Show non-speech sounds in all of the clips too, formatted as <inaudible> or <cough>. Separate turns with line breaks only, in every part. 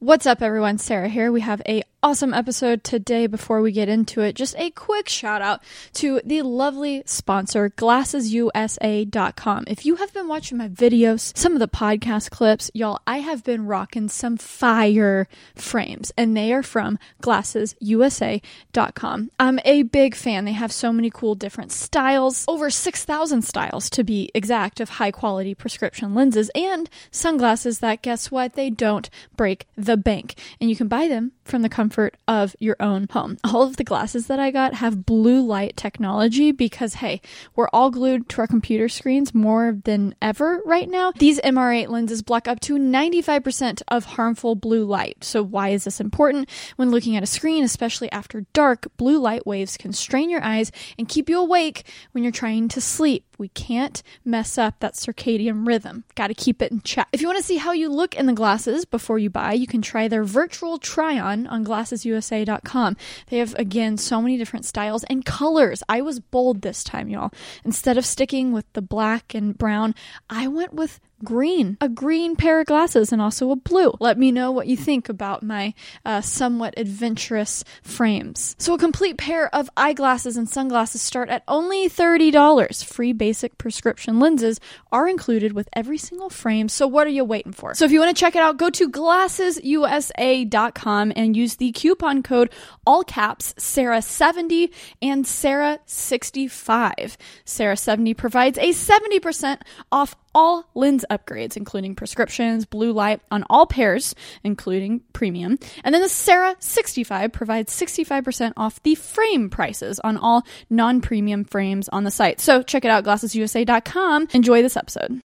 What's up, everyone? Sarah here. We have a awesome episode today. Before we get into it, just a quick shout out to the lovely sponsor, GlassesUSA.com. If you have been watching my videos, some of the podcast clips, y'all, I have been rocking some fire frames, and they are from GlassesUSA.com. I'm a big fan. They have so many cool different styles, over 6,000 styles to be exact, of high quality prescription lenses and sunglasses that, guess what, they don't break the bank. And you can buy them from the comfort of your own home. All of the glasses that I got have blue light technology because, hey, we're all glued to our computer screens more than ever right now. These MR8 lenses block up to 95% of harmful blue light. So, why is this important? When looking at a screen, especially after dark, blue light waves can strain your eyes and keep you awake when you're trying to sleep. We can't mess up that circadian rhythm. Got to keep it in check. If you want to see how you look in the glasses before you buy, you can try their virtual try on on glassesusa.com. They have, again, so many different styles and colors. I was bold this time, y'all. Instead of sticking with the black and brown, I went with green, a green pair of glasses, and also a blue. Let me know what you think about my uh, somewhat adventurous frames. So, a complete pair of eyeglasses and sunglasses start at only $30. Free basic prescription lenses are included with every single frame. So, what are you waiting for? So, if you want to check it out, go to glassesusa.com and use the coupon code all caps Sarah70 and Sarah65. Sarah70 provides a 70% off all lens upgrades, including prescriptions, blue light on all pairs, including premium. And then the Sarah 65 provides 65% off the frame prices on all non premium frames on the site. So check it out, glassesusa.com. Enjoy this episode.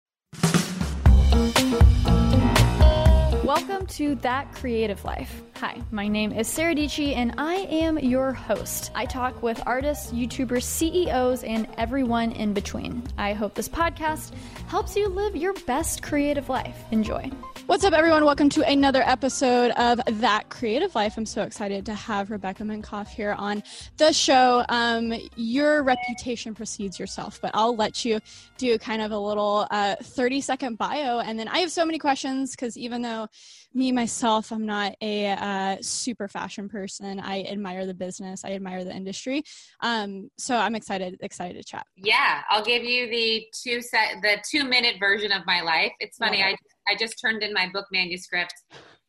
To That Creative Life. Hi, my name is Sarah Dietschy, and I am your host. I talk with artists, YouTubers, CEOs, and everyone in between. I hope this podcast helps you live your best creative life. Enjoy. What's up, everyone? Welcome to another episode of That Creative Life. I'm so excited to have Rebecca Minkoff here on the show. Um, your reputation precedes yourself, but I'll let you do kind of a little uh, 30 second bio. And then I have so many questions because even though me myself i'm not a uh, super fashion person. I admire the business. I admire the industry. Um, so i'm excited excited to chat.
Yeah i'll give you the two set the two minute version of my life. It's funny i i just turned in my book manuscript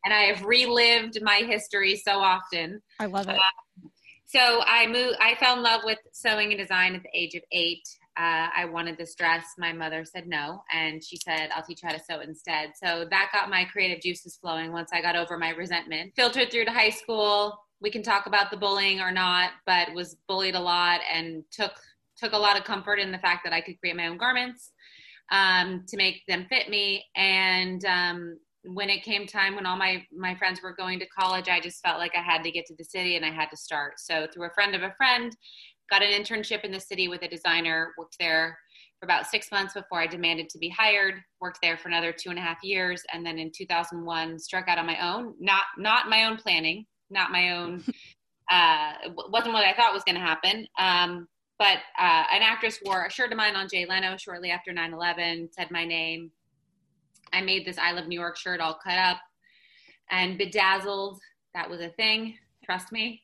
and i have relived my history so often.
I love it.
Uh, so i moved i fell in love with sewing and design at the age of eight uh, I wanted this dress. My mother said no, and she said, I'll teach you how to sew instead. So that got my creative juices flowing once I got over my resentment. Filtered through to high school. We can talk about the bullying or not, but was bullied a lot and took took a lot of comfort in the fact that I could create my own garments um, to make them fit me. And um, when it came time when all my my friends were going to college, I just felt like I had to get to the city and I had to start. So through a friend of a friend, got an internship in the city with a designer, worked there for about six months before I demanded to be hired, worked there for another two and a half years, and then in 2001 struck out on my own, not, not my own planning, not my own, <laughs> uh, wasn't what I thought was going to happen. Um, but uh, an actress wore a shirt of mine on Jay Leno shortly after 9-11, said my name. I made this I Love New York shirt all cut up and bedazzled. That was a thing. Trust me.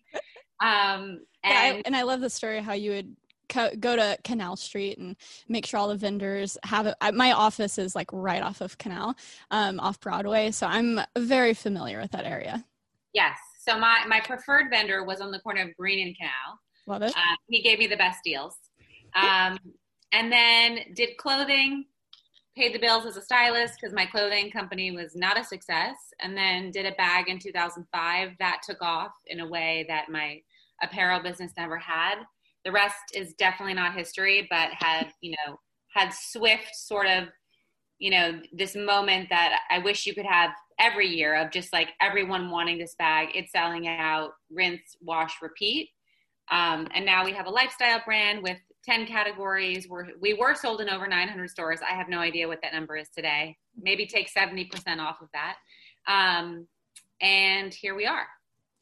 Um, and, yeah, I, and I love the story how you would co- go to Canal Street and make sure all the vendors have it. My office is like right off of Canal, um, off Broadway, so I'm very familiar with that area.
Yes. So my my preferred vendor was on the corner of Greene and Canal.
Love it. Uh,
he gave me the best deals. Um, and then did clothing, paid the bills as a stylist because my clothing company was not a success. And then did a bag in 2005 that took off in a way that my apparel business never had. The rest is definitely not history, but had, you know, had swift sort of, you know, this moment that I wish you could have every year of just like everyone wanting this bag. It's selling out, rinse, wash, repeat. Um, and now we have a lifestyle brand with 10 categories. We're, we were sold in over 900 stores. I have no idea what that number is today. Maybe take 70% off of that. Um, and here we are.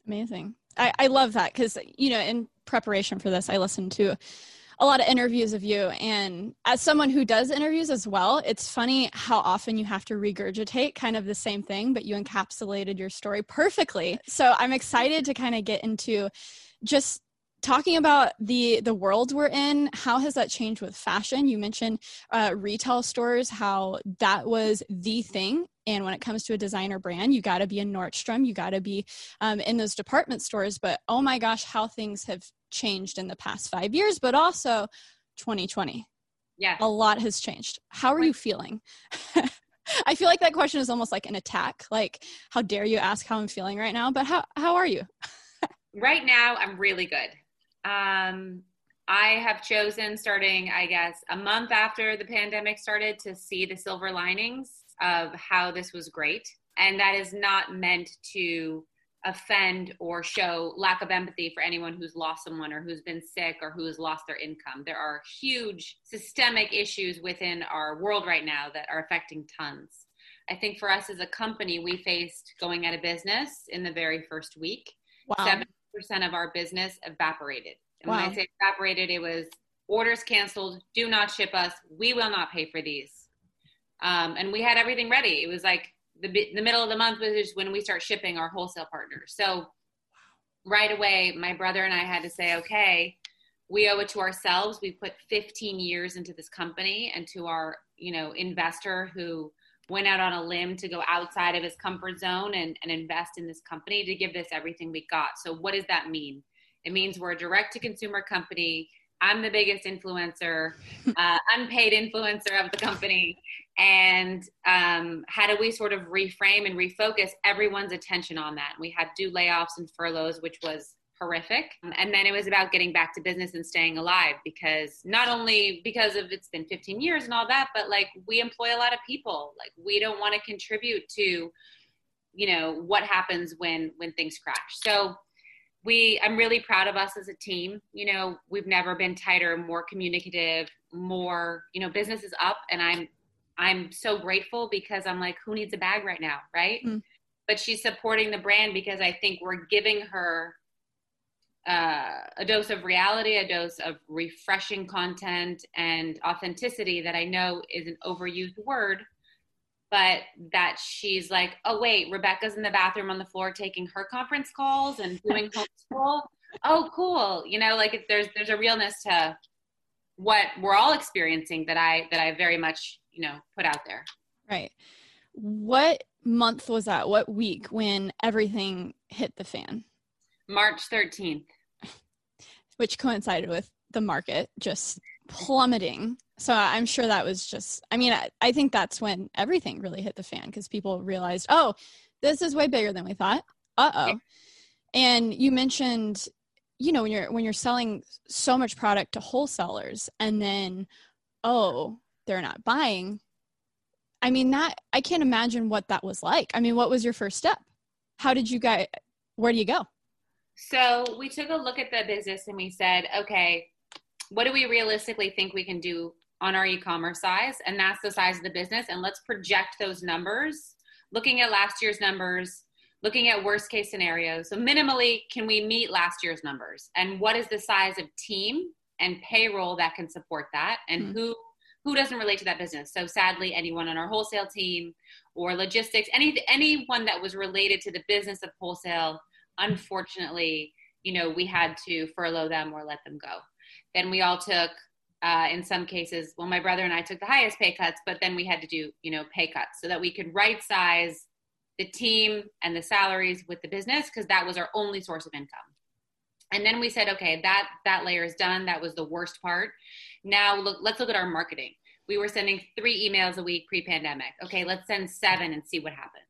Amazing. I, I love that because, you know, in preparation for this, I listened to a lot of interviews of you. And as someone who does interviews as well it's funny how often you have to regurgitate kind of the same thing but you encapsulated your story perfectly. So i'm excited to kind of get into just talking about the the world we're in. How has that changed with fashion? You mentioned uh, retail stores how that was the thing and when it comes to a designer brand you got to be in nordstrom you got to be um, in those department stores. But oh my gosh how things have changed in the past five years but also 2020
yeah
a lot has changed. How are you feeling? <laughs> I feel like that question is almost like an attack. Like how dare you ask how i'm feeling right now but how, how are you? <laughs>
Right now i'm really good. Um, I have chosen starting, I guess, a month after the pandemic started to see the silver linings of how this was great. And that is not meant to offend or show lack of empathy for anyone who's lost someone or who's been sick or who has lost their income. There are huge systemic issues within our world right now that are affecting tons. I think for us as a company, we faced going out of business in the very first week. Wow 70% of our business evaporated. And wow. when I say evaporated, it was orders canceled, do not ship us, we will not pay for these. Um, and we had everything ready. It was like the, the middle of the month was just when we start shipping our wholesale partners. So right away, my brother and I had to say, okay, we owe it to ourselves. We put 15 years into this company and to our, you know, investor who went out on a limb to go outside of his comfort zone and, and invest in this company to give this everything we got. So, what does that mean? It means we're a direct to consumer company. I'm the biggest influencer, <laughs> uh, unpaid influencer of the company. And um, how do we sort of reframe and refocus everyone's attention on that? We had do layoffs and furloughs, which was horrific. And then it was about getting back to business and staying alive because not only because of it's been 15 years and all that, but like we employ a lot of people. Like we don't want to contribute to, you know, what happens when when things crash. So we I'm really proud of us as a team. You know, we've never been tighter, more communicative, more, you know, business is up and I'm I'm so grateful because I'm like, who needs a bag right now, right? Mm. But she's supporting the brand because I think we're giving her uh, a dose of reality, a dose of refreshing content and authenticity that I know is an overused word, but that she's like, oh, wait, Rebecca's in the bathroom on the floor taking her conference calls and doing <laughs> homeschool. oh, cool. You know, like there's, there's a realness to what we're all experiencing that I, that I very much, you know, put out there.
Right. What month was that? What week when everything hit the fan?
March 13th
which coincided with the market just plummeting. So I'm sure that was just, I mean, I, I think that's when everything really hit the fan because people realized, oh, this is way bigger than we thought. Uh oh. And you mentioned, you know, when you're when you're selling so much product to wholesalers and then, oh, they're not buying. I mean, that I can't imagine what that was like. I mean, what was your first step? How did you guys? Where do you go?
So we took a look at the business and we said, okay, what do we realistically think we can do on our e-commerce size? And that's the size of the business. And let's project those numbers, looking at last year's numbers, looking at worst case scenarios. So minimally, can we meet last year's numbers? And what is the size of team and payroll that can support that? And mm-hmm. who who doesn't relate to that business? So sadly, anyone on our wholesale team or logistics, any anyone that was related to the business of wholesale unfortunately, you know, we had to furlough them or let them go. Then we all took, uh, in some cases, well, my brother and I took the highest pay cuts, but then we had to do, you know, pay cuts so that we could right size the team and the salaries with the business because that was our only source of income. And then we said, okay, that that layer is done. That was the worst part. Now look, let's look at our marketing. We were sending three emails a week pre-pandemic. Okay, let's send seven and see what happens.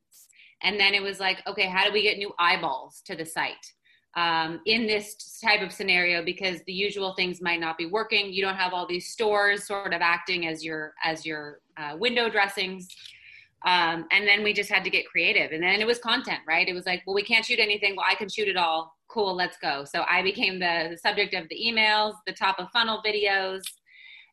And then it was like, okay, how do we get new eyeballs to the site? Um, in this type of scenario because the usual things might not be working. You don't have all these stores sort of acting as your as your uh, window dressings. Um, and then we just had to get creative. And then it was content right? It was like well we can't shoot anything. Well i can shoot it all. Cool let's go. So i became the, the subject of the emails the top of funnel videos.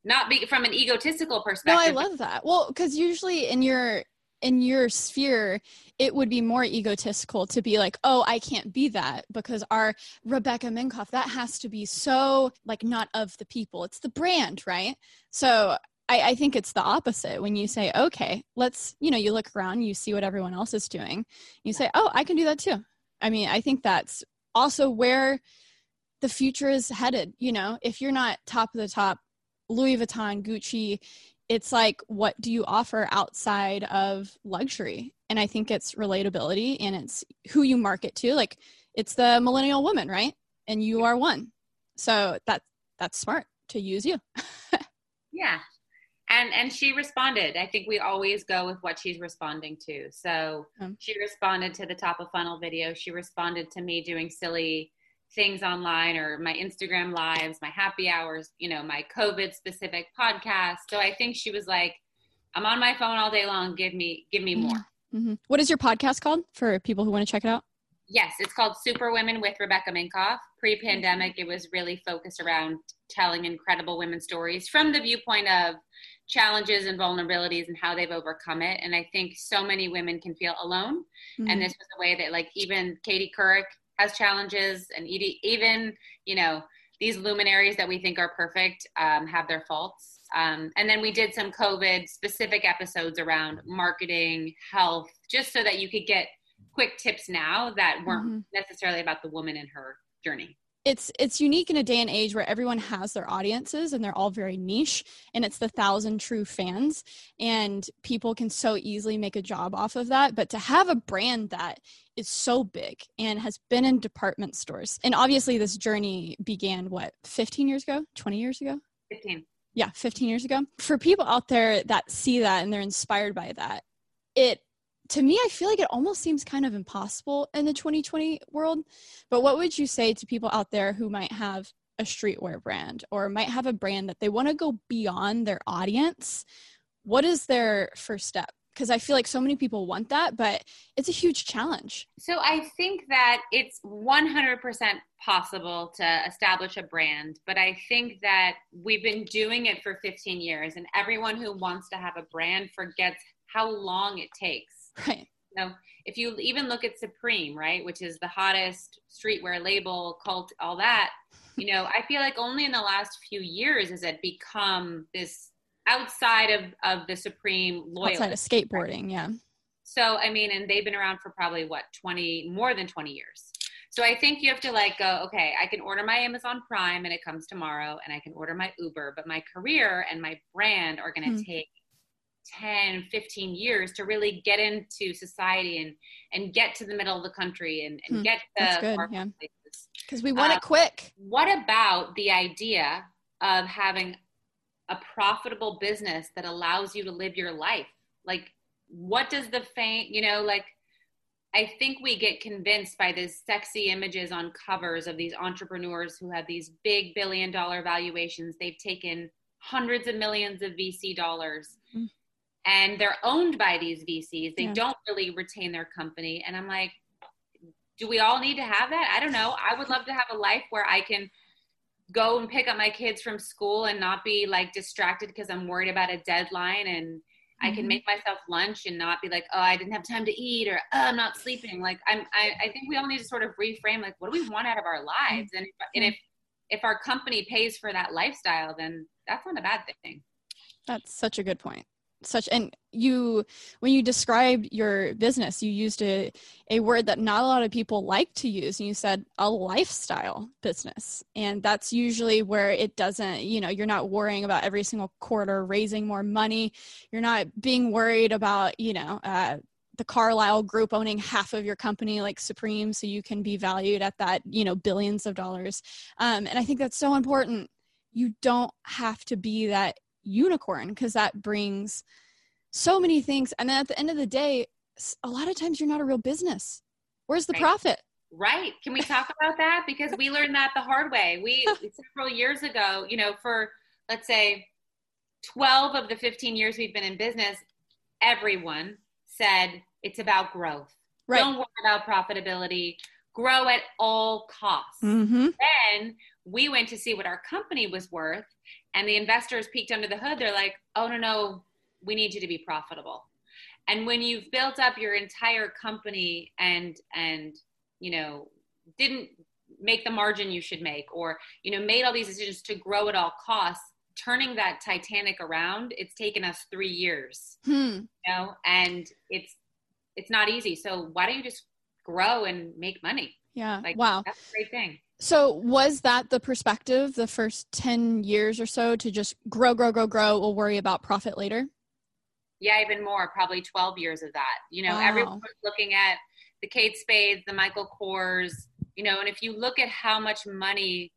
Not be from an egotistical perspective
no i love that. Well because usually in your in your sphere, it would be more egotistical to be like, oh, I can't be that because our Rebecca Minkoff, that has to be so like not of the people. It's the brand, right? So I, I, think it's the opposite when you say, okay, let's, you know, you look around, you see what everyone else is doing. You say, oh, I can do that too. I mean, I think that's also where the future is headed. You know, if you're not top of the top, Louis Vuitton, Gucci, it's like, what do you offer outside of luxury? And I think it's relatability and it's who you market to. Like, it's the millennial woman, right? And you are one. So that that's smart to use you. <laughs>
yeah, and and she responded i think we always go with what she's responding to so um, she responded to the top of funnel video she responded to me doing silly things online or my instagram lives my happy hours you know my covid specific podcast so i think she was like i'm on my phone all day long give me give me more
mm-hmm. what is your podcast called for people who want to check it out
yes it's called super women with rebecca minkoff pre-pandemic it was really focused around telling incredible women stories from the viewpoint of challenges and vulnerabilities and how they've overcome it. And I think so many women can feel alone. Mm-hmm. And this was a way that, like, even Katie Couric has challenges, and even, you know, these luminaries that we think are perfect um, have their faults. Um, and then we did some COVID specific episodes around marketing, health, just so that you could get quick tips now that weren't mm-hmm. necessarily about the woman and her journey
it's it's unique in a day and age where everyone has their audiences and they're all very niche and it's the thousand true fans and people can so easily make a job off of that. But to have a brand that is so big and has been in department stores and obviously this journey began what 15 years ago? 20 years ago?
15
yeah 15 years ago. For people out there that see that and they're inspired by that it to me, I feel like it almost seems kind of impossible in the 2020 world. But what would you say to people out there who might have a streetwear brand or might have a brand that they want to go beyond their audience? What is their first step? Because I feel like so many people want that, but it's a huge challenge.
So I think that it's 100% possible to establish a brand, but I think that we've been doing it for 15 years, and everyone who wants to have a brand forgets how long it takes <laughs>
Right.
You know, if you even look at Supreme, right, which is the hottest streetwear label, cult, all that, you know, I feel like only in the last few years has it become this outside of of the Supreme loyalty.
Outside of skateboarding, right? yeah.
So I mean, and they've been around for probably what twenty more than twenty years. So I think you have to like go, okay, I can order my Amazon Prime and it comes tomorrow, and I can order my Uber, but my career and my brand are going to mm. take 10 15 years to really get into society and and get to the middle of the country and, and hmm, get
the yeah. because we want um, it quick
what about the idea of having a profitable business that allows you to live your life like what does the fame you know like I think we get convinced by these sexy images on covers of these entrepreneurs who have these big billion dollar valuations. They've taken hundreds of millions of VC dollars. Mm and they're owned by these VCs. They yeah. don't really retain their company. And I'm like, do we all need to have that? I don't know. I would love to have a life where I can go and pick up my kids from school and not be like distracted because I'm worried about a deadline and I can mm-hmm. make myself lunch and not be like, oh, I didn't have time to eat or oh, I'm not sleeping. Like I'm, I, I think we all need to sort of reframe like, what do we want out of our lives? And and if, if our company pays for that lifestyle, then that's not a bad thing.
That's such a good point such and you when you described your business you used a, a word that not a lot of people like to use and you said a lifestyle business. And that's usually where it doesn't you know you're not worrying about every single quarter raising more money. You're not being worried about you know uh, the carlyle group owning half of your company like supreme so you can be valued at that you know billions of dollars. Um, and i think that's so important. You don't have to be that unicorn because that brings so many things. And then at the end of the day, a lot of times you're not a real business. Where's the
right.
profit?
Right. Can we talk about that? Because we learned that the hard way. We <laughs> several years ago, you know, for let's say 12 of the 15 years we've been in business, everyone said it's about growth. Right. Don't worry about profitability. Grow at all costs. Mm-hmm. Then we went to see what our company was worth and the investors peeked under the hood they're like oh no no we need you to be profitable. And when you've built up your entire company and and you know didn't make the margin you should make or you know made all these decisions to grow at all costs turning that titanic around it's taken us three years. Hmm. you know and it's it's not easy. So why don't you just grow and make money?
Yeah.
Like
wow.
that's a great thing
so was that the perspective the first 10 years or so to just grow grow grow grow? We'll worry about profit later?
Yeah even more probably 12 years of that. You know wow. was looking at the kate spades the michael kors you know and if you look at how much money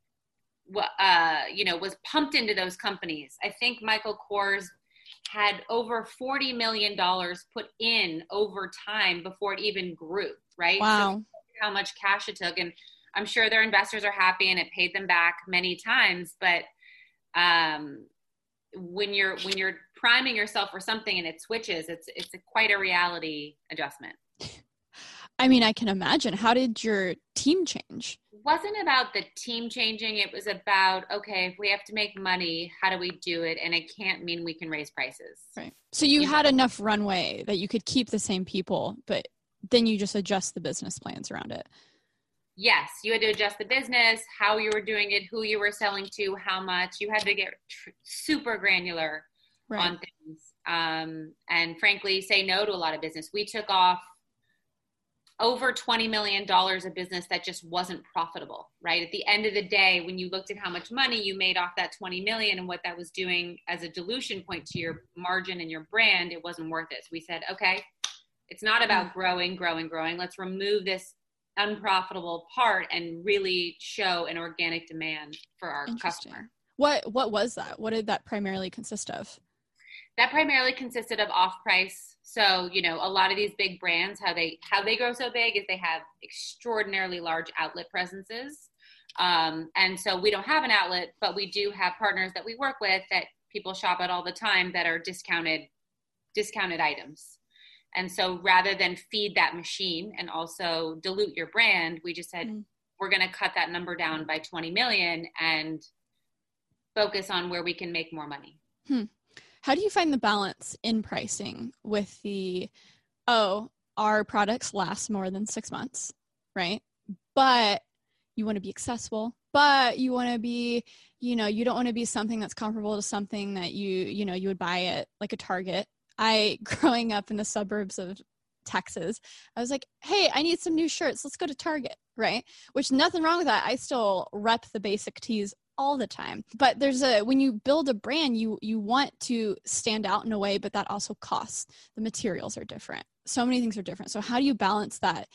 uh, you know was pumped into those companies i think michael kors had over 40 million dollars put in over time before it even grew right?
Wow. so
how much cash it took. And i'm sure their investors are happy and it paid them back many times but um, when you're when you're priming yourself for something and it switches it's it's a, quite a reality adjustment
I mean, I can imagine. How did your team change?
It wasn't about the team changing. It was about, okay, if we have to make money, how do we do it? And it can't mean we can raise prices.
Right. So you, you had know? enough runway that you could keep the same people, but then you just adjust the business plans around it.
Yes, you had to adjust the business, how you were doing it, who you were selling to, how much. You had to get tr- super granular right. on things. Um, and frankly, say no to a lot of business. We took off over $20 million of business that just wasn't profitable, right? At the end of the day, when you looked at how much money you made off that 20 million and what that was doing as a dilution point to your margin and your brand, it wasn't worth it. So we said, okay, it's not about growing, growing, growing. Let's remove this unprofitable part and really show an organic demand for our customer.
What what was that? What did that primarily consist of?
That primarily consisted of off price so, you know, a lot of these big brands, how they how they grow so big is they have extraordinarily large outlet presences. Um, and so we don't have an outlet, but we do have partners that we work with that people shop at all the time that are discounted discounted items. And so rather than feed that machine and also dilute your brand, we just said mm. we're going to cut that number down by 20 million and focus on where we can make more money.
Hmm. How do you find the balance in pricing with the, oh, our products last more than six months, right? But you want to be accessible, but you want to be, you know, you don't want to be something that's comparable to something that you, you know, you would buy at like a Target. I, <laughs> growing up in the suburbs of Texas, I was like, hey, I need some new shirts. Let's go to Target, right? Which nothing wrong with that. I still rep the basic tees all the time but there's a when you build a brand you you want to stand out in a way but that also costs the materials are different so many things are different so how do you balance that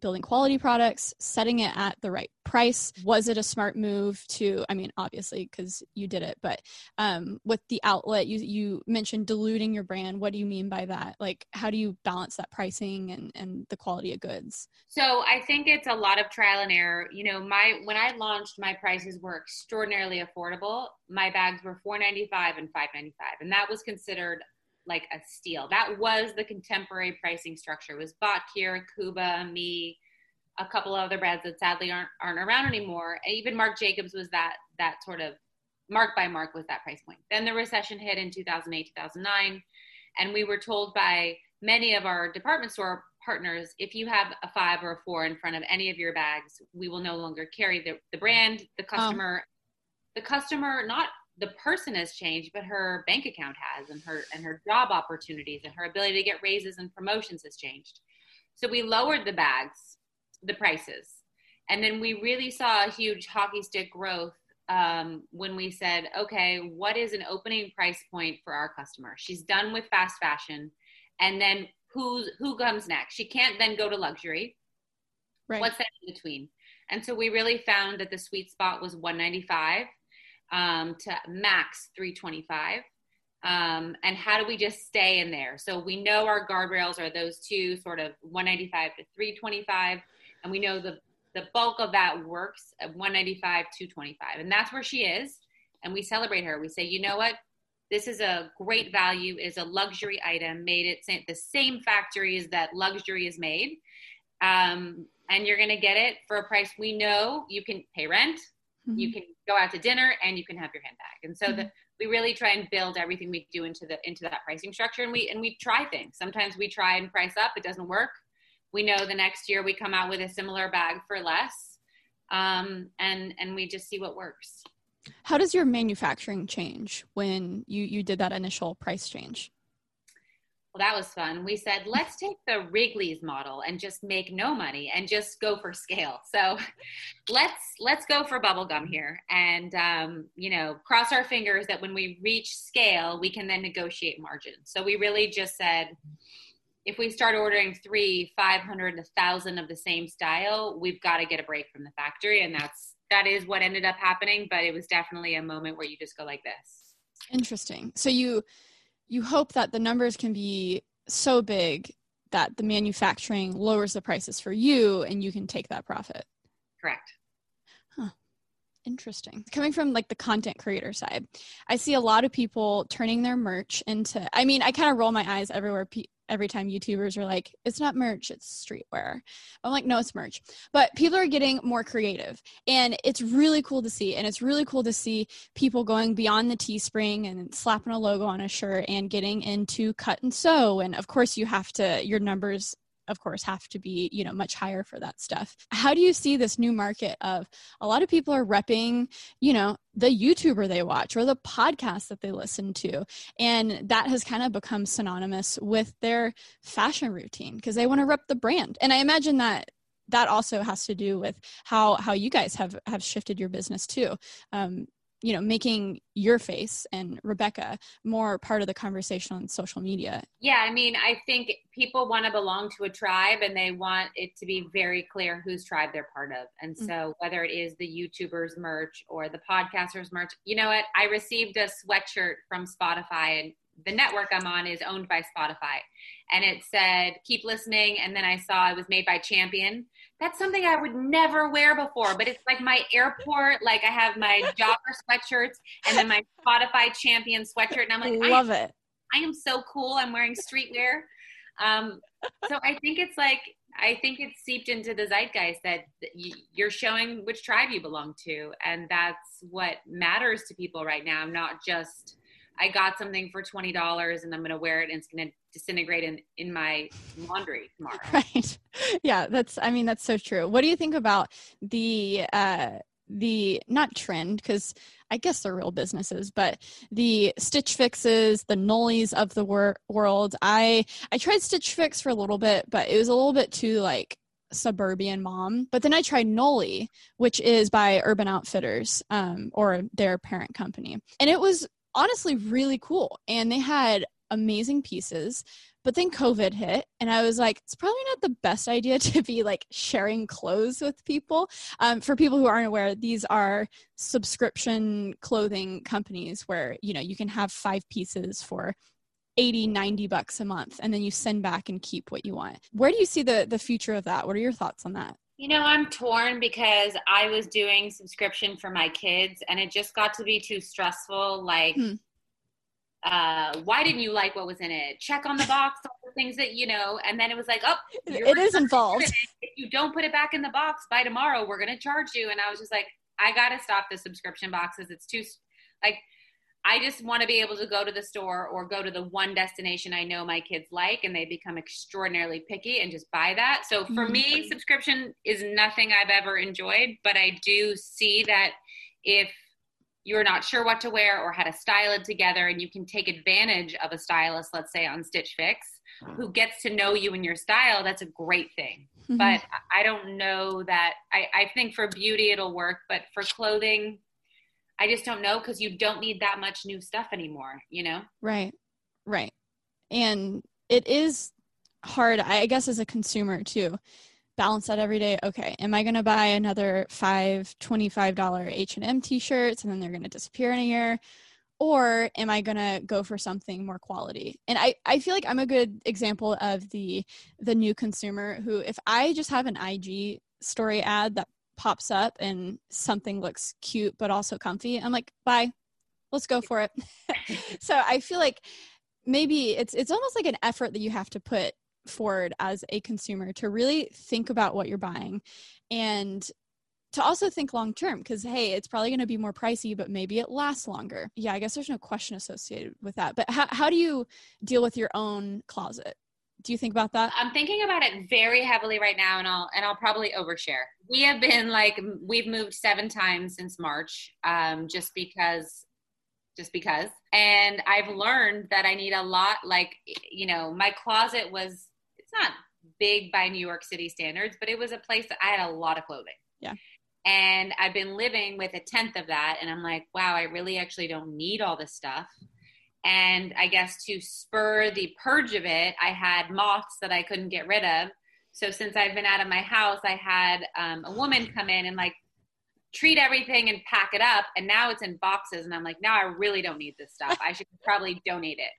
building quality products, setting it at the right price. Was it a smart move to, I mean, obviously, because you did it, but um, with the outlet, you, you mentioned diluting your brand. What do you mean by that? Like, how do you balance that pricing and, and the quality of goods?
So I think it's a lot of trial and error. You know, my, when I launched, my prices were extraordinarily affordable. My bags were four ninety five and five ninety five, and that was considered like a steal. That was the contemporary pricing structure. It was Botkier, Kooba, me, a couple of other brands that sadly aren't aren't around anymore. Even Marc Jacobs was that that sort of Marc by Marc was that price point. Then the recession hit in 2008, 2009, and we were told by many of our department store partners, if you have a five or a four in front of any of your bags, we will no longer carry the, the brand, the oh. customer, oh. the customer, not the person has changed, but her bank account has, and her and her job opportunities and her ability to get raises and promotions has changed. So we lowered the bags, the prices, and then we really saw a huge hockey stick growth um, when we said, okay, what is an opening price point for our customer? She's done with fast fashion, and then who's who comes next? She can't then go to luxury. Right. What's that in between? And so we really found that the sweet spot was 195 um, to max 325. Um, and how do we just stay in there? So we know our guardrails are those two sort of 195 to 325, and we know the the bulk of that works at 195 225, and that's where she is. And we celebrate her. We say, you know what? This is a great value. It is a luxury item made at the same factories that luxury is made, um, and you're going to get it for a price we know you can pay rent, mm-hmm. you can go out to dinner and you can have your handbag. And so mm-hmm. the, we really try and build everything we do into the into that pricing structure. And we and we try things. Sometimes we try and price up. It doesn't work. We know the next year we come out with a similar bag for less. Um, and and we just see what works.
How does your manufacturing change when you you did that initial price change
well, that was fun. We said, let's take the Wrigley's model and just make no money and just go for scale. <laughs> So let's let's go for bubblegum here and um, you know, cross our fingers that when we reach scale, we can then negotiate margin. So we really just said if we start ordering three, five hundred, a thousand of the same style, we've got to get a break from the factory. And that's that is what ended up happening, but it was definitely a moment where you just go like this.
Interesting. So you you hope that the numbers can be so big that the manufacturing lowers the prices for you and you can take that profit.
Correct.
Huh. Interesting. Coming from like the content creator side, I see a lot of people turning their merch into I mean, I kind of roll my eyes everywhere pe- every time YouTubers are like, it's not merch, it's streetwear. I'm like, no, it's merch. But people are getting more creative. And it's really cool to see. And it's really cool to see people going beyond the Teespring and slapping a logo on a shirt and getting into cut and sew. And of course, you have to, your numbers of course have to be you know much higher for that stuff. How do you see this new market of a lot of people are repping you know the youtuber they watch or the podcast that they listen to and that has kind of become synonymous with their fashion routine because they want to rep the brand. And i imagine that that also has to do with how how you guys have have shifted your business too. Um, you know making your face and rebecca more part of the conversation on social media.
Yeah i mean i think people want to belong to a tribe and they want it to be very clear whose tribe they're part of. And mm-hmm. so mm-hmm. whether it is the youtubers merch or the podcasters merch you know what? I received a sweatshirt from spotify and the network i'm on is owned by spotify. And it said keep listening. And then i saw it was made by champion that's something I would never wear before, but it's like my airport, like I have my <laughs> jogger sweatshirts and then my Spotify champion sweatshirt. And I'm like, I
love
I,
it.
I am so cool. I'm wearing streetwear. Um, so I think it's like, I think it's seeped into the zeitgeist that you're showing which tribe you belong to. And that's what matters to people right now, not just I got something for twenty dollars and I'm gonna wear it and it's gonna disintegrate in, in my laundry tomorrow. <laughs>
Right. Yeah, that's I mean that's so true. What do you think about the uh the not trend because I guess they're real businesses, but the Stitch Fixes, the Nuulys of the wor- world. I I tried Stitch Fix for a little bit, but it was a little bit too like suburban mom. But then I tried Nuuly, which is by Urban Outfitters, um, or their parent company, and it was honestly really cool. And they had amazing pieces. But then COVID hit, and I was like, it's probably not the best idea <laughs> to be like sharing clothes with people. Um, for people who aren't aware, these are subscription clothing companies where you know you can have five pieces for 80 90 bucks a month and then you send back and keep what you want where do you see the the future of that what are your thoughts on that
you know, I'm torn because I was doing subscription for my kids and it just got to be too stressful. Like, hmm. Uh, why didn't you like what was in it? Check on the box, all the things that, you know, and then it was like, oh,
it is involved.
If you don't put it back in the box by tomorrow, we're going to charge you. And I was just like, I got to stop the subscription boxes. It's too, like, I just want to be able to go to the store or go to the one destination I know my kids like and they become extraordinarily picky and just buy that. So for mm-hmm. me, subscription is nothing I've ever enjoyed, but I do see that if you're not sure what to wear or how to style it together and you can take advantage of a stylist, let's say on Stitch Fix, who gets to know you and your style, that's a great thing. Mm-hmm. But I don't know that I, I think for beauty it'll work, but for clothing, I just don't know because you don't need that much new stuff anymore, you know?
Right, right. And it is hard, I guess, as a consumer too. Balance that every day. Okay, am I going to buy another five $25 H&M t-shirts and then they're going to disappear in a year? Or am I going to go for something more quality? And I, I feel like I'm a good example of the the new consumer who if I just have an IG story ad that pops up and something looks cute but also comfy, I'm like, bye, let's go for it. <laughs> so I feel like maybe it's it's almost like an effort that you have to put forward as a consumer to really think about what you're buying and to also think long term because hey it's probably going to be more pricey but maybe it lasts longer. Yeah i guess there's no question associated with that but how, how do you deal with your own closet? Do you think about that?
I'm thinking about it very heavily right now and i'll and i'll probably overshare. We have been like we've moved seven times since march um, just because just because. And i've learned that i need a lot like you know my closet was not big by new york city standards but it was a place that i had a lot of clothing
yeah
and I've been living with a tenth of that. And I'm like, wow, I really actually don't need all this stuff. And I guess to spur the purge of it, I had moths that I couldn't get rid of. So since I've been out of my house, I had um, a woman come in and like treat everything and pack it up. And now it's in boxes. And I'm like, now I really don't need this stuff. I should probably donate it.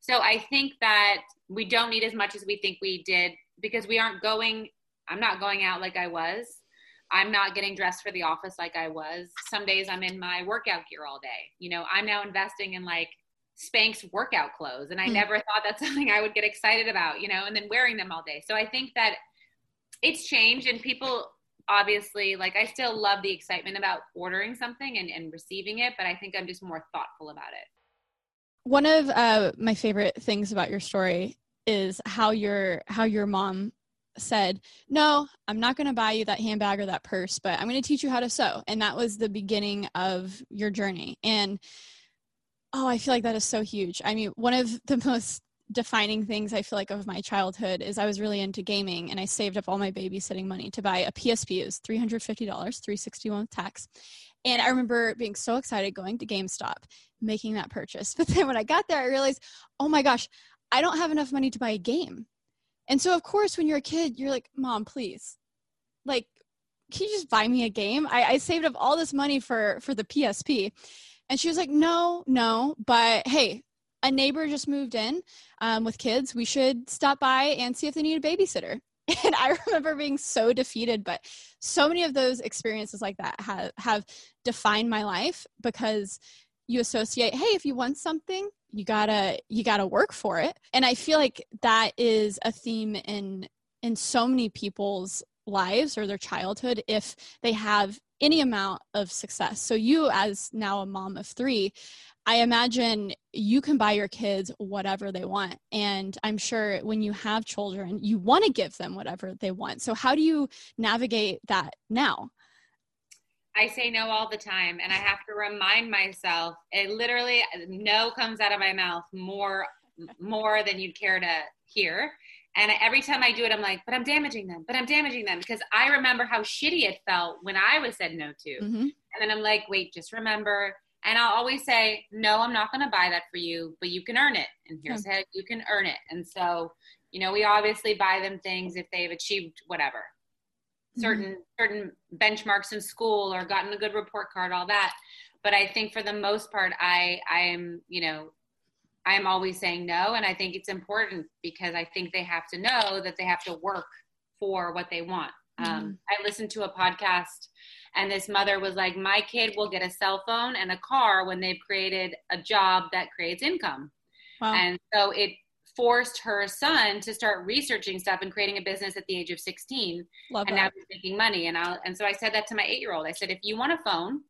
So I think that we don't need as much as we think we did because we aren't going, I'm not going out like I was I'm not getting dressed for the office like I was. Some days I'm in my workout gear all day. You know, I'm now investing in like Spanx workout clothes, and I mm. never thought that's <laughs> something I would get excited about, you know, and then wearing them all day. So I think that it's changed, and people obviously like I still love the excitement about ordering something and, and receiving it, but I think I'm just more thoughtful about it.
One of uh, my favorite things about your story is how your how your mom said, No, I'm not going to buy you that handbag or that purse, but I'm going to teach you how to sew. And that was the beginning of your journey. And oh, I feel like that is so huge. I mean, one of the <laughs> most defining things I feel like of my childhood is I was really into gaming and I saved up all my babysitting money to buy a PSP. It was $350, 361 with tax. And I remember being so excited going to GameStop, making that purchase. <laughs> But then when I got there, I realized, oh my gosh, I don't have enough money to buy a game. And so, of course, when you're a kid, you're like, Mom, please, like, can you just buy me a game? I, I saved up all this money for for the PSP, and she was like, No, no, but hey, a neighbor just moved in um, with kids. We should stop by and see if they need a babysitter. <laughs> And I remember being so defeated, but so many of those experiences like that have have defined my life because you associate hey if you want something you gotta you gotta work for it. And i feel like that is a theme in in so many people's lives or their childhood if they have any amount of success. So you as now a mom of three i imagine you can buy your kids whatever they want and i'm sure when you have children you want to give them whatever they want so how do you navigate that now
I say no all the time, and I have to remind myself. It literally no comes out of my mouth more more than you'd care to hear. And every time I do it, I'm like, but I'm damaging them, but I'm damaging them because I remember how shitty it felt when I was said no to. Mm-hmm. And then I'm like, wait, just remember. And I'll always say, no, I'm not going to buy that for you, but you can earn it. And here's how you can earn it. And so, you know, we obviously buy them things if they've achieved whatever certain mm-hmm. certain benchmarks in school or gotten a good report card all that but i think for the most part i i am you know i'm always saying no and i think it's important because i think they have to know that they have to work for what they want mm-hmm. um, i listened to a podcast and this mother was like my kid will get a cell phone and a car when they've created a job that creates income. Wow. and so it forced her son to start researching stuff and creating a business at the age of 16 Love and that. now he's making money and I and so I said that to my 8-year-old I said if you want a phone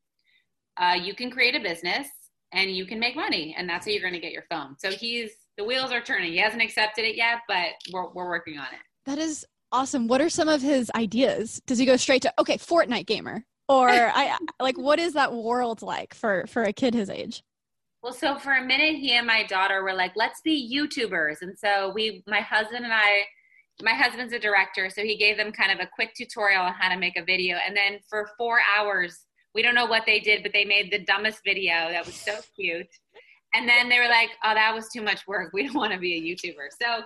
uh, you can create a business and you can make money and that's how you're going to get your phone. So he's the wheels are turning. He hasn't accepted it yet but we're, we're working on it.
That is awesome. What are some of his ideas? Does he go straight to okay Fortnite gamer or <laughs> I like what is that world like for for a kid his age
well, so for a minute, he and my daughter were like, let's be YouTubers. And so we, my husband and I, my husband's a director, so he gave them kind of a quick tutorial on how to make a video. And then for four hours, we don't know what they did, but they made the dumbest video that was so cute. And then they were like, oh, that was too much work. <laughs> We don't want to be a YouTuber. So,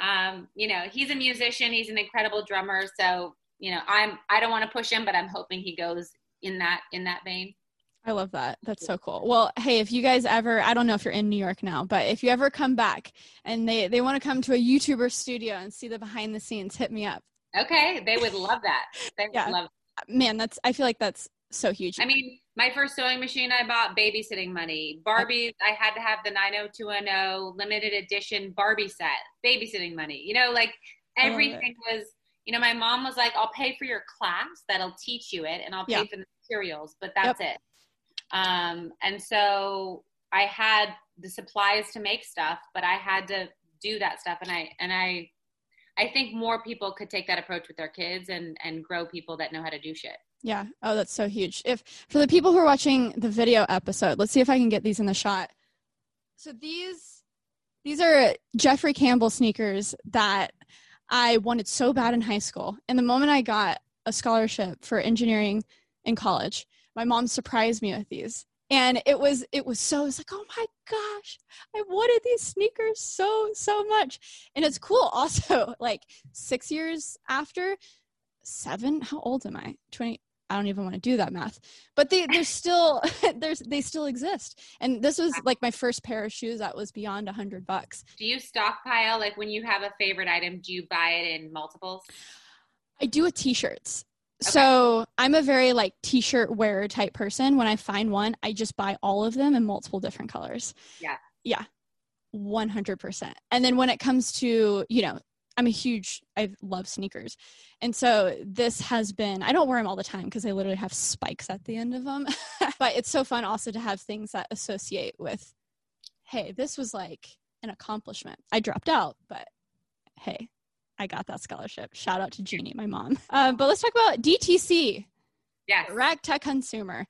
um, you know, he's a musician, he's an incredible drummer. So, you know, I'm, I don't want to push him, but I'm hoping he goes in that, in that vein.
I love that. That's so cool. Well, hey, if you guys ever, I don't know if you're in New York now, but if you ever come back and they, they want to come to a YouTuber studio and see the behind the scenes, hit me up.
Okay. They would love that. They <laughs> yeah. would love
that. Man, that's, I feel like that's so huge.
I mean, my first sewing machine I bought babysitting money. Barbies, I had to have the 90210 limited edition Barbie set, babysitting money. You know, like everything was you know, my mom was like, I'll pay for your class that'll teach you it and I'll pay
Yeah.
for the materials, but that's it. Um, and so I had the supplies to make stuff, but I had to do that stuff. And I, and I, I think more people could take that approach with their kids and, and grow people that know how to do shit.
Yeah. Oh, that's so huge. If for the people who are watching the video episode, let's see if I can get these in the shot. So these these are Jeffrey Campbell sneakers that I wanted so bad in high school. And the moment I got a scholarship for engineering in college, my mom surprised me with these. And it was it was so it's like, oh my gosh, I wanted these sneakers so, so much. And it's cool <laughs> also, like six years after, seven, how old am I? 20 I don't even want to do that math, but they they're still <laughs> there's they still exist. And this was like my first pair of shoes that was beyond a hundred bucks.
Do you stockpile? Like when you have a favorite item, do you buy it in multiples?
I do with t-shirts. So I'm a very like t-shirt wearer type person. When I find one, I just buy all of them in multiple different colors.
Yeah.
Yeah. 100%. And then when it comes to, you know, I'm a huge I love sneakers. And so this has been I don't wear them all the time because they literally have spikes at the end of them. <laughs> but it's so fun also to have things that associate with hey, this was like an accomplishment. I dropped out, but hey, I got that scholarship. Shout out to Jeannie, my mom. <laughs> Um, but let's talk about DTC,
Yes.
Tech Consumer.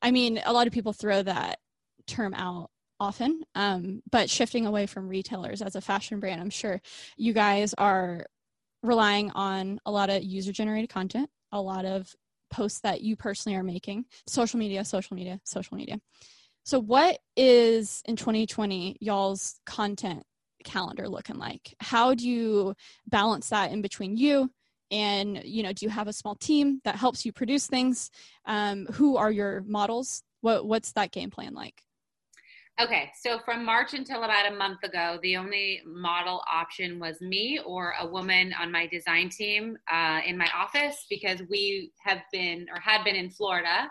I mean, a lot of people throw that term out often, um, but shifting away from retailers as a fashion brand, I'm sure you guys are relying on a lot of user generated content, a lot of posts that you personally are making, social media, social media, social media. So, what is in 2020 y'all's content calendar looking like? How do you balance that in between you and you know do you have a small team that helps you produce things um, who are your models what what's that game plan like
Okay, so from March until about a month ago, the only model option was me or a woman on my design team uh, in my office because we have been or had been in Florida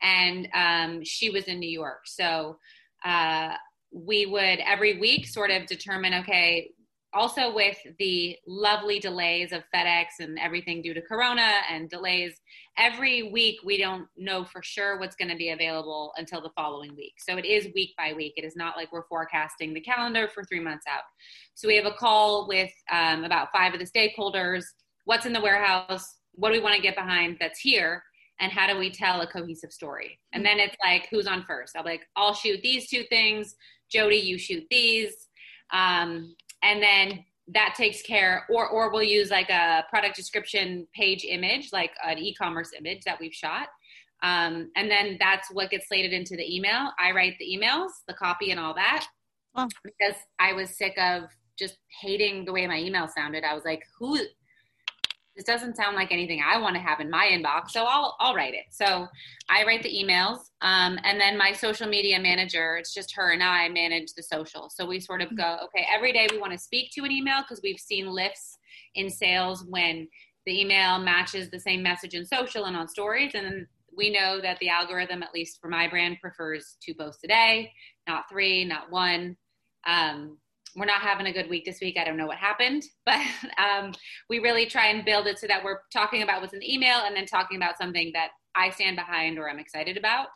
and um, she was in New York. So uh, we would every week sort of determine okay, also with the lovely delays of FedEx and everything due to Corona and delays, every week we don't know for sure what's going to be available until the following week. So it is week by week. It is not like we're forecasting the calendar for three months out. So we have a call with um, about five of the stakeholders. What's in the warehouse? What do we want to get behind that's here? And how do we tell a cohesive story? And then it's like, who's on first? I'll like, I'll shoot these two things. Jody, you shoot these. Um, and then that takes care or or we'll use like a product description page image like an e-commerce image that we've shot. Um, and then that's what gets slated into the email. I write the emails the copy and all that.
Wow.
because i was sick of just hating the way my email sounded. I was like who this doesn't sound like anything I want to have in my inbox, so I'll I'll write it. So I write the emails, um, and then my social media manager. It's just her and I manage the social. So we sort of go, okay, every day we want to speak to an email because we've seen lifts in sales when the email matches the same message in social and on stories, and then we know that the algorithm, at least for my brand, prefers two posts a day, not three, not one. Um, we're not having a good week this week. I don't know what happened, <laughs> but um, we really try and build it so that we're talking about what's in the email and then talking about something that I stand behind or I'm excited about.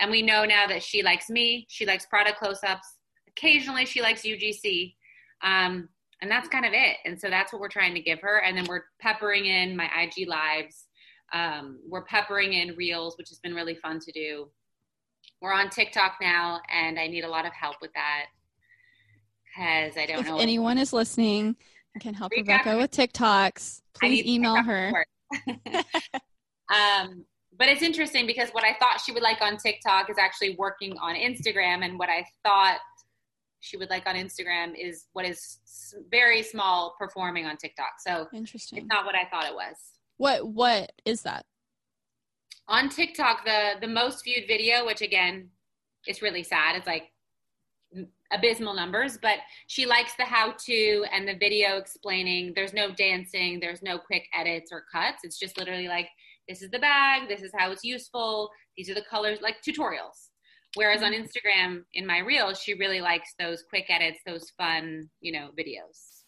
And we know now that she likes me, she likes product close ups. Occasionally, she likes UGC. Um, and that's kind of it. And so that's what we're trying to give her. And then we're peppering in my IG lives. Um, we're peppering in reels, which has been really fun to do. We're on TikTok now, and I need a lot of help with that because I don't
if
know.
anyone is listening can help
Reach
rebecca with tiktoks please email her <laughs>
um, but it's interesting because what I thought she would like on TikTok is actually working on Instagram, and what I thought she would like on Instagram is what is very small performing on TikTok. So
interesting
it's not what I thought it was.
what what is that
on TikTok, the the most viewed video, which again, it's really sad. It's like abysmal numbers, but she likes the how to and the video explaining. There's no dancing, there's no quick edits or cuts. It's just literally like this is the bag, this is how it's useful, these are the colors, like tutorials. Whereas on mm-hmm. Instagram, in my reels, she really likes those quick edits, those fun, you know, videos.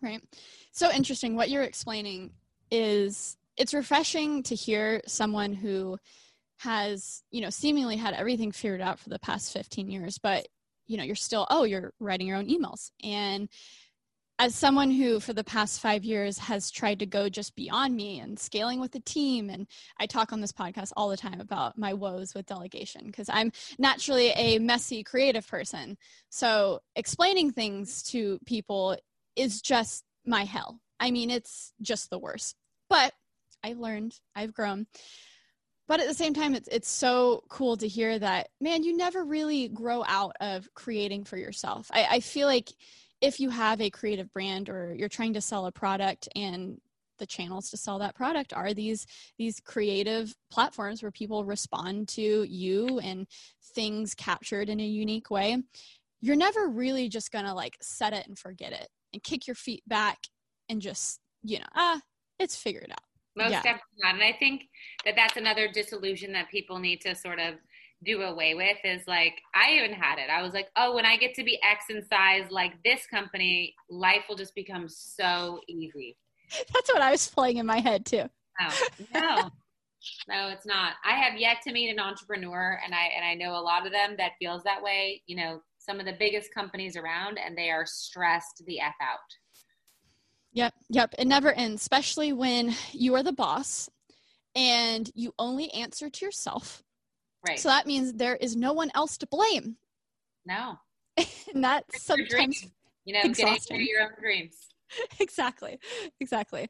Right. So interesting. What you're explaining is it's refreshing to hear someone who has, you know, seemingly had everything figured out for the past 15 years, but you know, you're still oh, you're writing your own emails. And as someone who for the past 5 years has tried to go just beyond me and scaling with the team and I talk on this podcast all the time about my woes with delegation because I'm naturally a messy creative person. So, explaining things to people is just my hell. I mean, it's just the worst. But I've learned, I've grown. But at the same time, it's it's so cool to hear that, man, you never really grow out of creating for yourself. I, I feel like if you have a creative brand or you're trying to sell a product and the channels to sell that product are these these creative platforms where people respond to you and things captured in a unique way you're never really just gonna like set it and forget it and kick your feet back and just you know ah it's figured out
most yeah. definitely not. And I think that that's another disillusion that people need to sort of do away with is like, I even had it. I was like, oh, when I get to be X in size like this company, life will just become so easy.
That's what I was playing in my head too.
No, no, no, it's not. I have yet to meet an entrepreneur, and I and I know a lot of them that feels that way. You know, some of the biggest companies around, and they are stressed the f out.
Yep, yep. It never ends, especially when you are the boss and you only answer to yourself.
Right.
So that means there is no one else to blame.
No. <laughs>
and that's sometimes
you know exhausting. your own dreams. <laughs>
exactly. Exactly.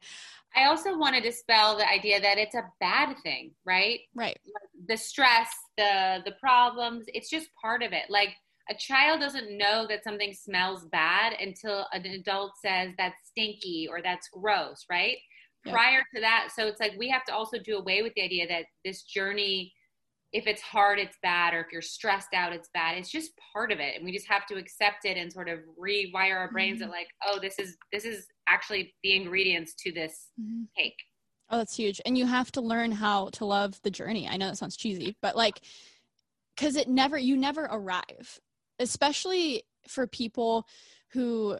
I also want to dispel the idea that it's a bad thing, right?
Right.
The stress, the the problems, it's just part of it. Like a child doesn't know that something smells bad until an adult says that's stinky or that's gross, right? Yep. Prior to that, so it's like we have to also do away with the idea that this journey, if it's hard, it's bad, or if you're stressed out, it's bad. It's just part of it, and we just have to accept it and sort of rewire our brains mm-hmm. that like, oh, this is this is actually the ingredients to this mm-hmm. cake.
Oh, that's huge, and you have to learn how to love the journey. I know that sounds cheesy, but like because it never you never arrive especially for people who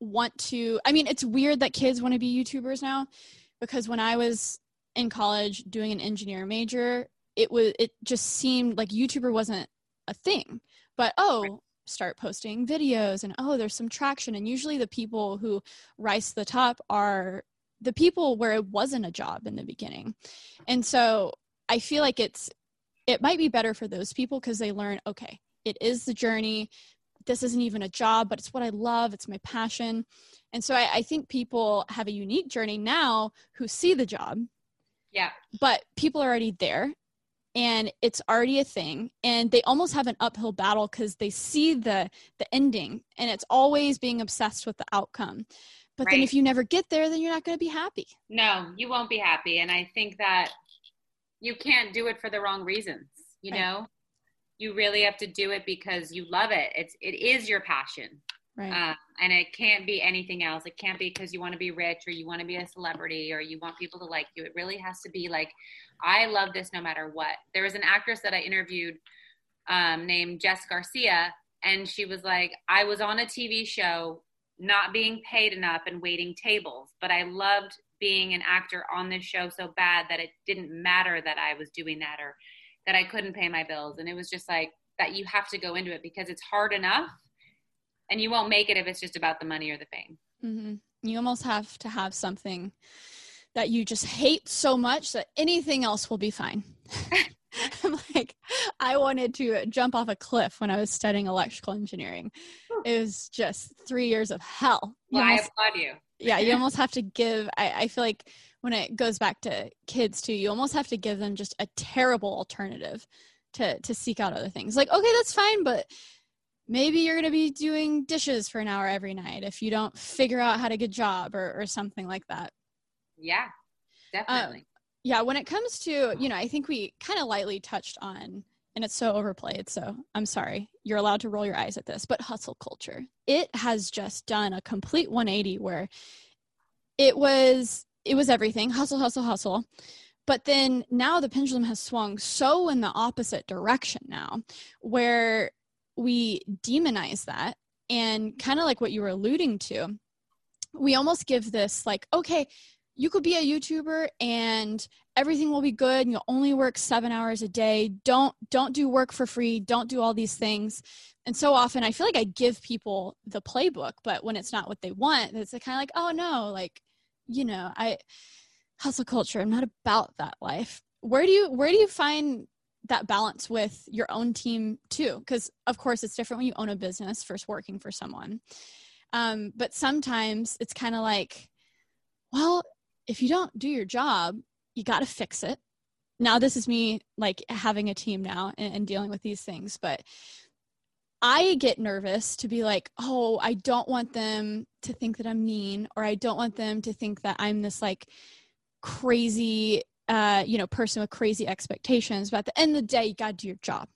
want to i mean it's weird that kids want to be youtubers now because when i was in college doing an engineer major it was it just seemed like youtuber wasn't a thing. But oh start posting videos and oh there's some traction. And usually the people who rise to the top are the people where it wasn't a job in the beginning. And so i feel like it's it might be better for those people because they learn okay it is the journey. This isn't even a job but it's what i love. It's my passion. And so I, I, think people have a unique journey now who see the job
yeah.
but people are already there and it's already a thing. And they almost have an uphill battle because they see the the ending and it's always being obsessed with the outcome. But right. then if you never get there then you're not going to be happy.
No you won't be happy. And i think that you can't do it for the wrong reasons you right. know you really have to do it because you love it. It's it is your passion,
right?
Uh, and it can't be anything else. It can't be because you want to be rich or you want to be a celebrity or you want people to like you. It really has to be like, I love this no matter what. There was an actress that I interviewed um, named Jess Garcia, and she was like, I was on a TV show, not being paid enough and waiting tables, but I loved being an actor on this show so bad that it didn't matter that I was doing that or that I couldn't pay my bills. And it was just like that you have to go into it because it's hard enough and you won't make it if it's just about the money or the fame.
Mm-hmm. You almost have to have something that you just hate so much that anything else will be fine. I'm <laughs> <laughs> like, I wanted to jump off a cliff when I was studying electrical engineering. It was just three years of hell.
Well, almost, I applaud you.
yeah, you <laughs> almost have to give. I, I feel like when it goes back to kids too you almost have to give them just a terrible alternative to to seek out other things. Like okay that's fine but maybe you're going to be doing dishes for an hour every night if you don't figure out how to get a job or, or something like that.
Yeah definitely. uh,
yeah when it comes to you know i think we kind of lightly touched on and it's so overplayed so i'm sorry you're allowed to roll your eyes at this but hustle culture. It has just done a complete 180 where it was it was everything hustle, hustle, hustle. But then now the pendulum has swung so in the opposite direction now, where we demonize that. And kind of like what you were alluding to, we almost give this, like, okay, you could be a YouTuber and everything will be good and you'll only work 7 hours a day. Don't don't do work for free. Don't do all these things. And so often I feel like I give people the playbook, but when it's not what they want, it's kind of like, "Oh no, like, you know, I hustle culture. I'm not about that life." Where do you where do you find that balance with your own team too? Because of course it's different when you own a business versus working for someone. Um, but sometimes it's kind of like, well, if you don't do your job, you got to fix it. Now, this is me like having a team now and, and dealing with these things, but I get nervous to be like, oh, I don't want them to think that I'm mean, or I don't want them to think that I'm this like crazy, uh, you know, person with crazy expectations. But at the end of the day, you got to do your job.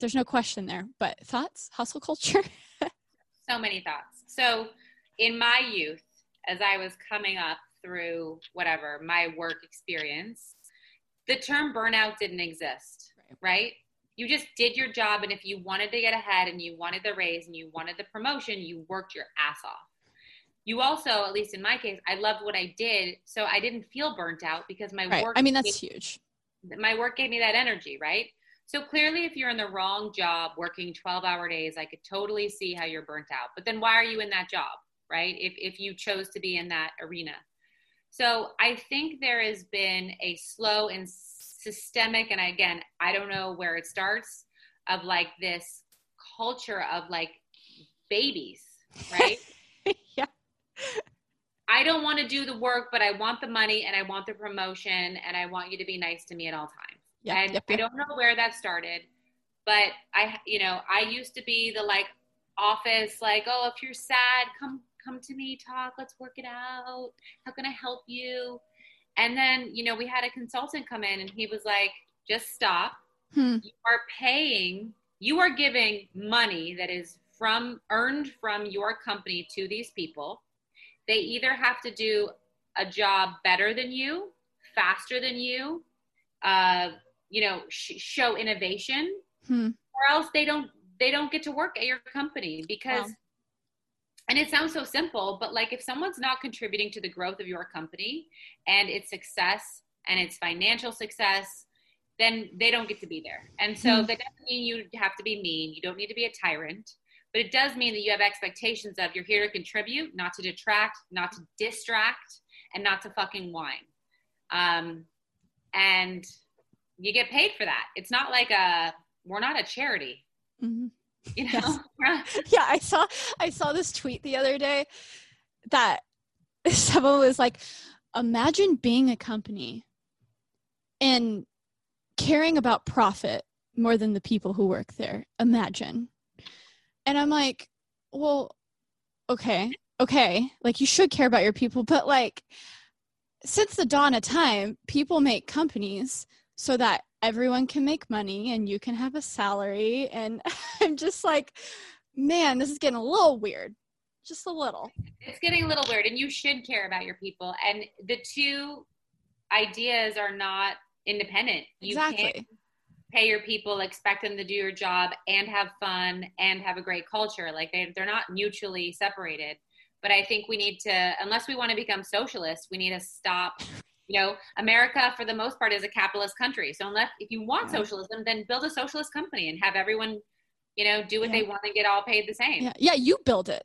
There's no question there. But thoughts, hustle culture? <laughs>
so many thoughts. So, in my youth, as I was coming up, through whatever my work experience, the term burnout didn't exist, right. right? You just did your job, and if you wanted to get ahead and you wanted the raise and you wanted the promotion, you worked your ass off. You also, at least in my case, I loved what I did, so I didn't feel burnt out because my
right.
work.
I mean, that's huge.
My work gave me that energy, right? So clearly, if you're in the wrong job, working 12 hour days, I could totally see how you're burnt out. But then why are you in that job, right? If, if you chose to be in that arena. So I think there has been a slow and systemic, and again, I don't know where it starts, of like this culture of like babies, right? <laughs>
yeah.
I don't want to do the work, but I want the money and I want the promotion and I want you to be nice to me at all times. Yep, and yep, yep. I don't know where that started, but I, you know, I used to be the like office, like, oh, if you're sad, come come to me, talk, let's work it out. How can I help you? And then, you know, we had a consultant come in and he was like, just stop. Hmm. You are paying, you are giving money that is from earned from your company to these people. They either have to do a job better than you, faster than you, uh, you know, sh- show innovation, hmm. or else they don't they don't get to work at your company because wow and it sounds so simple, but like if someone's not contributing to the growth of your company and its success and its financial success, then they don't get to be there. And so mm-hmm. that doesn't mean you have to be mean. You don't need to be a tyrant, but it does mean that you have expectations of you're here to contribute, not to detract, not to distract, and not to fucking whine. Um, and you get paid for that. It's not like a, we're not a charity. Mm-hmm. You know? <laughs>
Yes. yeah, I saw I saw this tweet the other day that <laughs> someone was like, imagine being a company and caring about profit more than the people who work there. Imagine. And I'm like, well, okay, okay. Like you should care about your people, but like since the dawn of time, people make companies so that everyone can make money and you can have a salary. And <laughs> i'm just like man this is getting a little weird just a little.
It's getting a little weird and you should care about your people. And the two ideas are not independent. You exactly. can't pay your people expect them to do your job and have fun and have a great culture. Like they, they're not mutually separated. But i think we need to unless we want to become socialists we need to stop you know america for the most part is a capitalist country. So unless if you want yeah. socialism then build a socialist company and have everyone you know do what yeah. they want and get all paid the same.
Yeah, yeah you build it.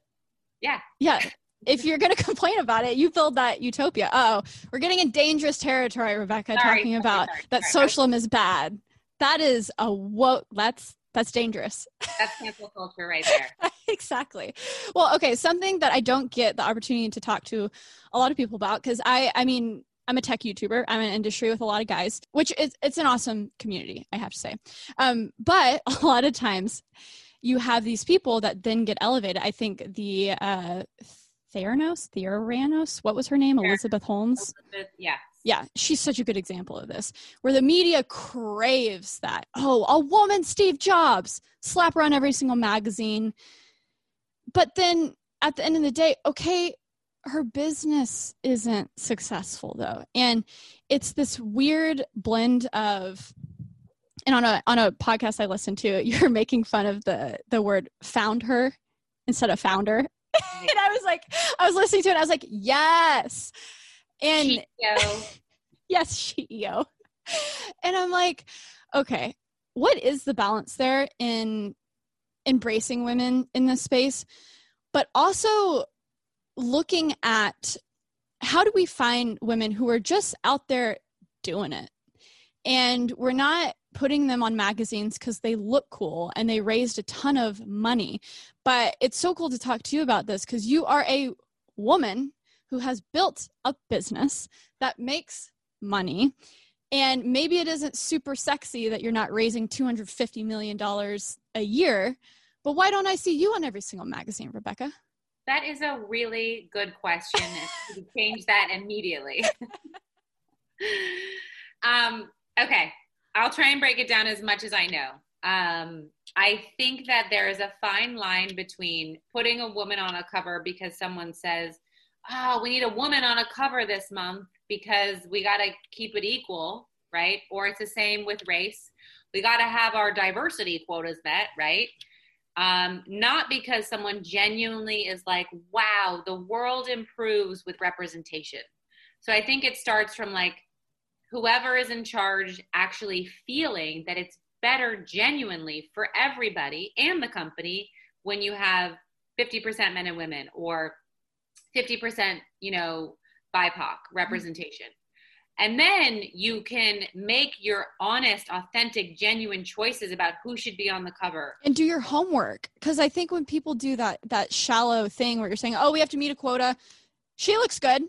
Yeah.
Yeah. If you're going <laughs> to complain about it you build that utopia. Oh we're getting in dangerous territory rebecca sorry, talking sorry, about sorry, that socialism is bad. That is a what that's that's dangerous.
That's cancel culture right there. <laughs>
exactly. Well, okay, something that I don't get the opportunity to talk to a lot of people about because I I mean I'm a tech YouTuber. I'm in industry with a lot of guys, which is it's an awesome community, I have to say. Um, but <laughs> a lot of times you have these people that then get elevated. I think the uh Theranos, Theranos, what was her name? Elizabeth Holmes.
Elizabeth, yeah.
Yeah, she's such a good example of this, where the media craves that. Oh, a woman, Steve Jobs, slap her on every single magazine. But then at the end of the day, okay, her business isn't successful though and it's this weird blend of and on a on a podcast i listened to <laughs> you're making fun of the the word found her instead of founder <laughs> and i was like i was listening to it i was like yes And
CEO. <laughs>
yes, CEO. And I'm like, okay, what is the balance there in embracing women in this space, but also looking at how do we find women who are just out there doing it? And we're not putting them on magazines because they look cool and they raised a ton of money. But it's so cool to talk to you about this because you are a woman who has built a business that makes money. And maybe it isn't super sexy that you're not raising $250 million a year, but why don't I see you on every single magazine, Rebecca?
That is a really good question. change that immediately. <laughs> um, okay, I'll try and break it down as much as I know. Um, I think that there is a fine line between putting a woman on a cover because someone says, oh, we need a woman on a cover this month because we got to keep it equal, right? Or it's the same with race. We got to have our diversity quotas met, right? Um, not because someone genuinely is like, wow, the world improves with representation. So I think it starts from like whoever is in charge actually feeling that it's better genuinely for everybody and the company when you have 50% men and women or 50% you know bipoc representation and then you can make your honest authentic genuine choices about who should be on the cover.
And do your homework. Because i think when people do that that shallow thing where you're saying oh we have to meet a quota she looks good.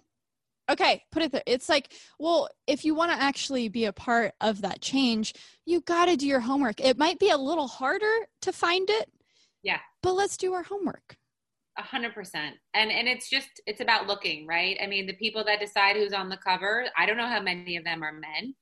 Okay put it there. It's like well if you want to actually be a part of that change you got to do your homework. It might be a little harder to find it
yeah.
but let's do our homework
a hundred percent. And and it's just it's about looking, right? I mean, the people that decide who's on the cover, I don't know how many of them are men.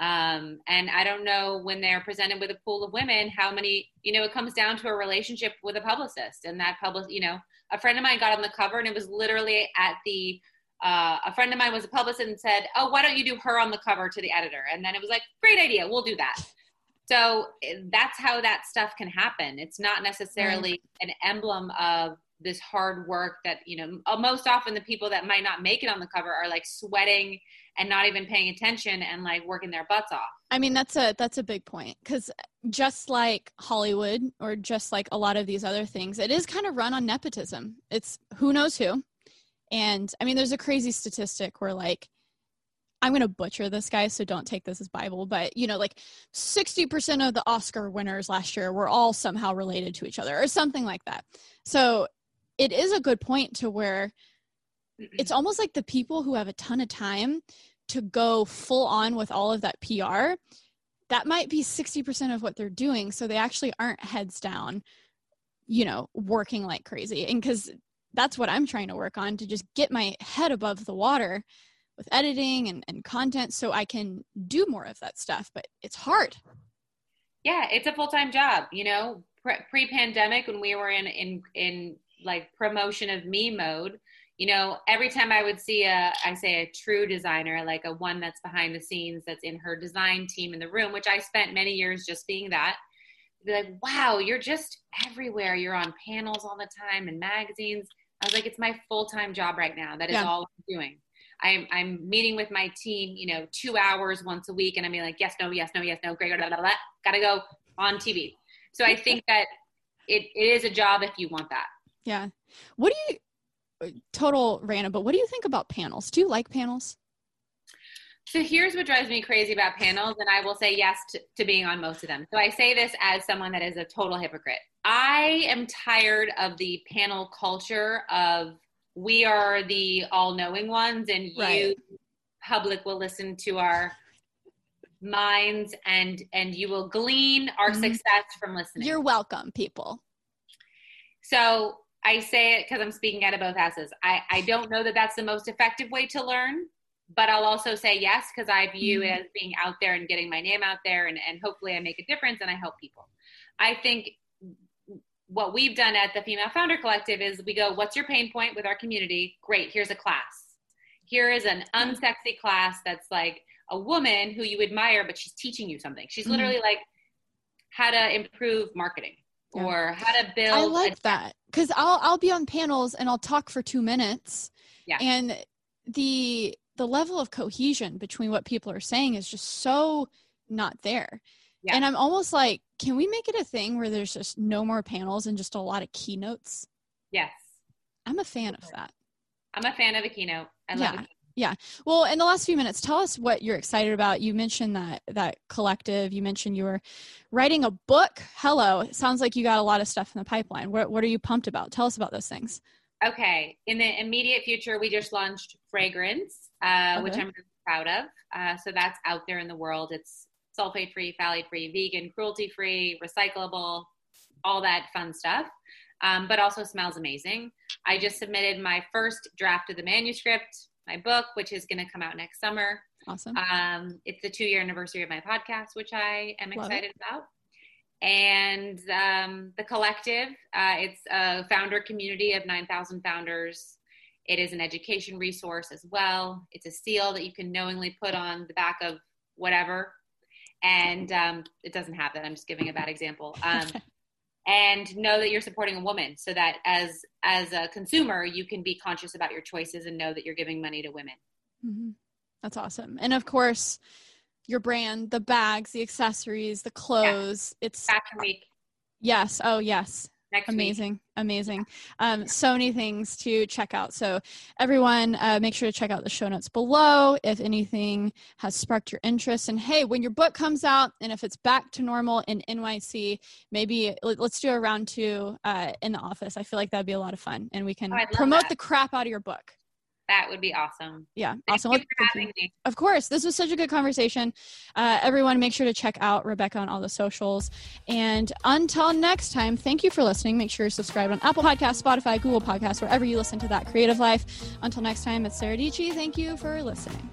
Um, and I don't know when they're presented with a pool of women, how many, you know, it comes down to a relationship with a publicist and that public, you know, a friend of mine got on the cover and it was literally at the, uh, a friend of mine was a publicist and said, Oh, why don't you do her on the cover to the editor? And then it was like, great idea. We'll do that. So eh, that's how that stuff can happen. It's not necessarily an emblem of this hard work that you know uh, most often the people that might not make it on the cover are like sweating and not even paying attention and like working their butts off.
I mean that's a that's a big point because just like hollywood or just like a lot of these other things it is kind of run on nepotism. It's who knows who. And i mean there's a crazy statistic where like I'm going to butcher this guy, so don't take this as Bible, but you know, like 60% of the Oscar winners last year were all somehow related to each other or something like that. So it is a good point to where mm-hmm. it's almost like the people who have a ton of time to go full on with all of that PR, that might be 60% of what they're doing. So they actually aren't heads down, you know, working like crazy. And because that's what I'm trying to work on to just get my head above the water with editing and, and content so I can do more of that stuff. But it's hard.
Yeah, it's a full time job. You know, pre pandemic when we were in, in, in like promotion of me mode. You know every time i would see a i say a true designer like a one that's behind the scenes that's in her design team in the room which i spent many years just being that be like wow you're just everywhere. You're on panels all the time and magazines. I was like it's my full-time job right now. That is yeah. all i'm doing. I'm, I'm meeting with my team, you know, two hours once a week, and I'm like, yes, no, yes, no, yes, no, great, blah, blah, blah, gotta go on TV. So I think that it, it is a job if you want that.
Yeah. What do you, total random, but what do you think about panels? Do you like panels?
So here's what drives me crazy about panels, and I will say yes to, to, being on most of them. So I say this as someone that is a total hypocrite. I am tired of the panel culture of we are the all knowing ones, and right. you, public, will listen to our minds and and you will glean our mm-hmm. success from listening.
You're welcome, people.
So I say it because I'm speaking out of both houses. I, I don't know that that's the most effective way to learn, but I'll also say yes because I view mm-hmm. it as being out there and getting my name out there, and, and hopefully I make a difference and I help people. I think what we've done at the Female Founder Collective is we go, What's your pain point with our community? Great, here's a class. Here is an unsexy class that's like a woman who you admire, but she's teaching you something. She's mm-hmm. literally like how to improve marketing yeah. or how to build.
I like a- that because I'll I'll be on panels and I'll talk for two minutes.
Yeah.
And the the level of cohesion between what people are saying is just so not there.
Yeah.
And I'm almost like, can we make it a thing where there's just no more panels and just a lot of keynotes?
Yes.
I'm a fan of that.
I'm a fan of a keynote. I love
Yeah.
it.
Yeah. Well, in the last few minutes, tell us what you're excited about. You mentioned that that collective. You mentioned you were writing a book. Hello. It sounds like you got a lot of stuff in the pipeline. What what are you pumped about? Tell us about those things.
Okay. In the immediate future, we just launched fragrance, uh, which I'm really proud of. Uh, so that's out there in the world. It's sulfate free, phthalate free, vegan, cruelty free, recyclable, all that fun stuff. Um, but also smells amazing. I just submitted my first draft of the manuscript, my book, which is going to come out next summer.
Awesome.
Um, it's the two year anniversary of my podcast, which I am
Love
excited about. And um, the collective, uh, it's a founder community of 9,000 founders. It is an education resource as well. It's a seal that you can knowingly put on the back of whatever. And um, it doesn't have that. I'm just giving a bad example. <laughs> And know that you're supporting a woman so that as as a consumer you can be conscious about your choices and know that you're giving money to women
hmm That's awesome. And of course, your brand, the bags, the accessories, the clothes. It's
fashion week
yes. Oh, yes.
Next week
Amazing. Amazing. Um, so many things to check out. So, everyone, uh, make sure to check out the show notes below if anything has sparked your interest. And hey, when your book comes out and if it's back to normal in NYC, maybe let- let's do a round two uh, in the office. I feel like that'd be a lot of fun and we can
Oh,
promote
that.
the crap out of your book.
That would be awesome
Yeah.
Thank
Awesome.
you
Well,
for
thank you.
having me
Of course, this was such a good conversation. Uh, everyone, make sure to check out Rebecca on all the socials. And until next time, thank you for listening. Make sure you're subscribed on Apple Podcasts, Spotify, Google Podcasts, wherever you listen to that creative life. Until next time, it's Sara Dietschy. Thank you for listening.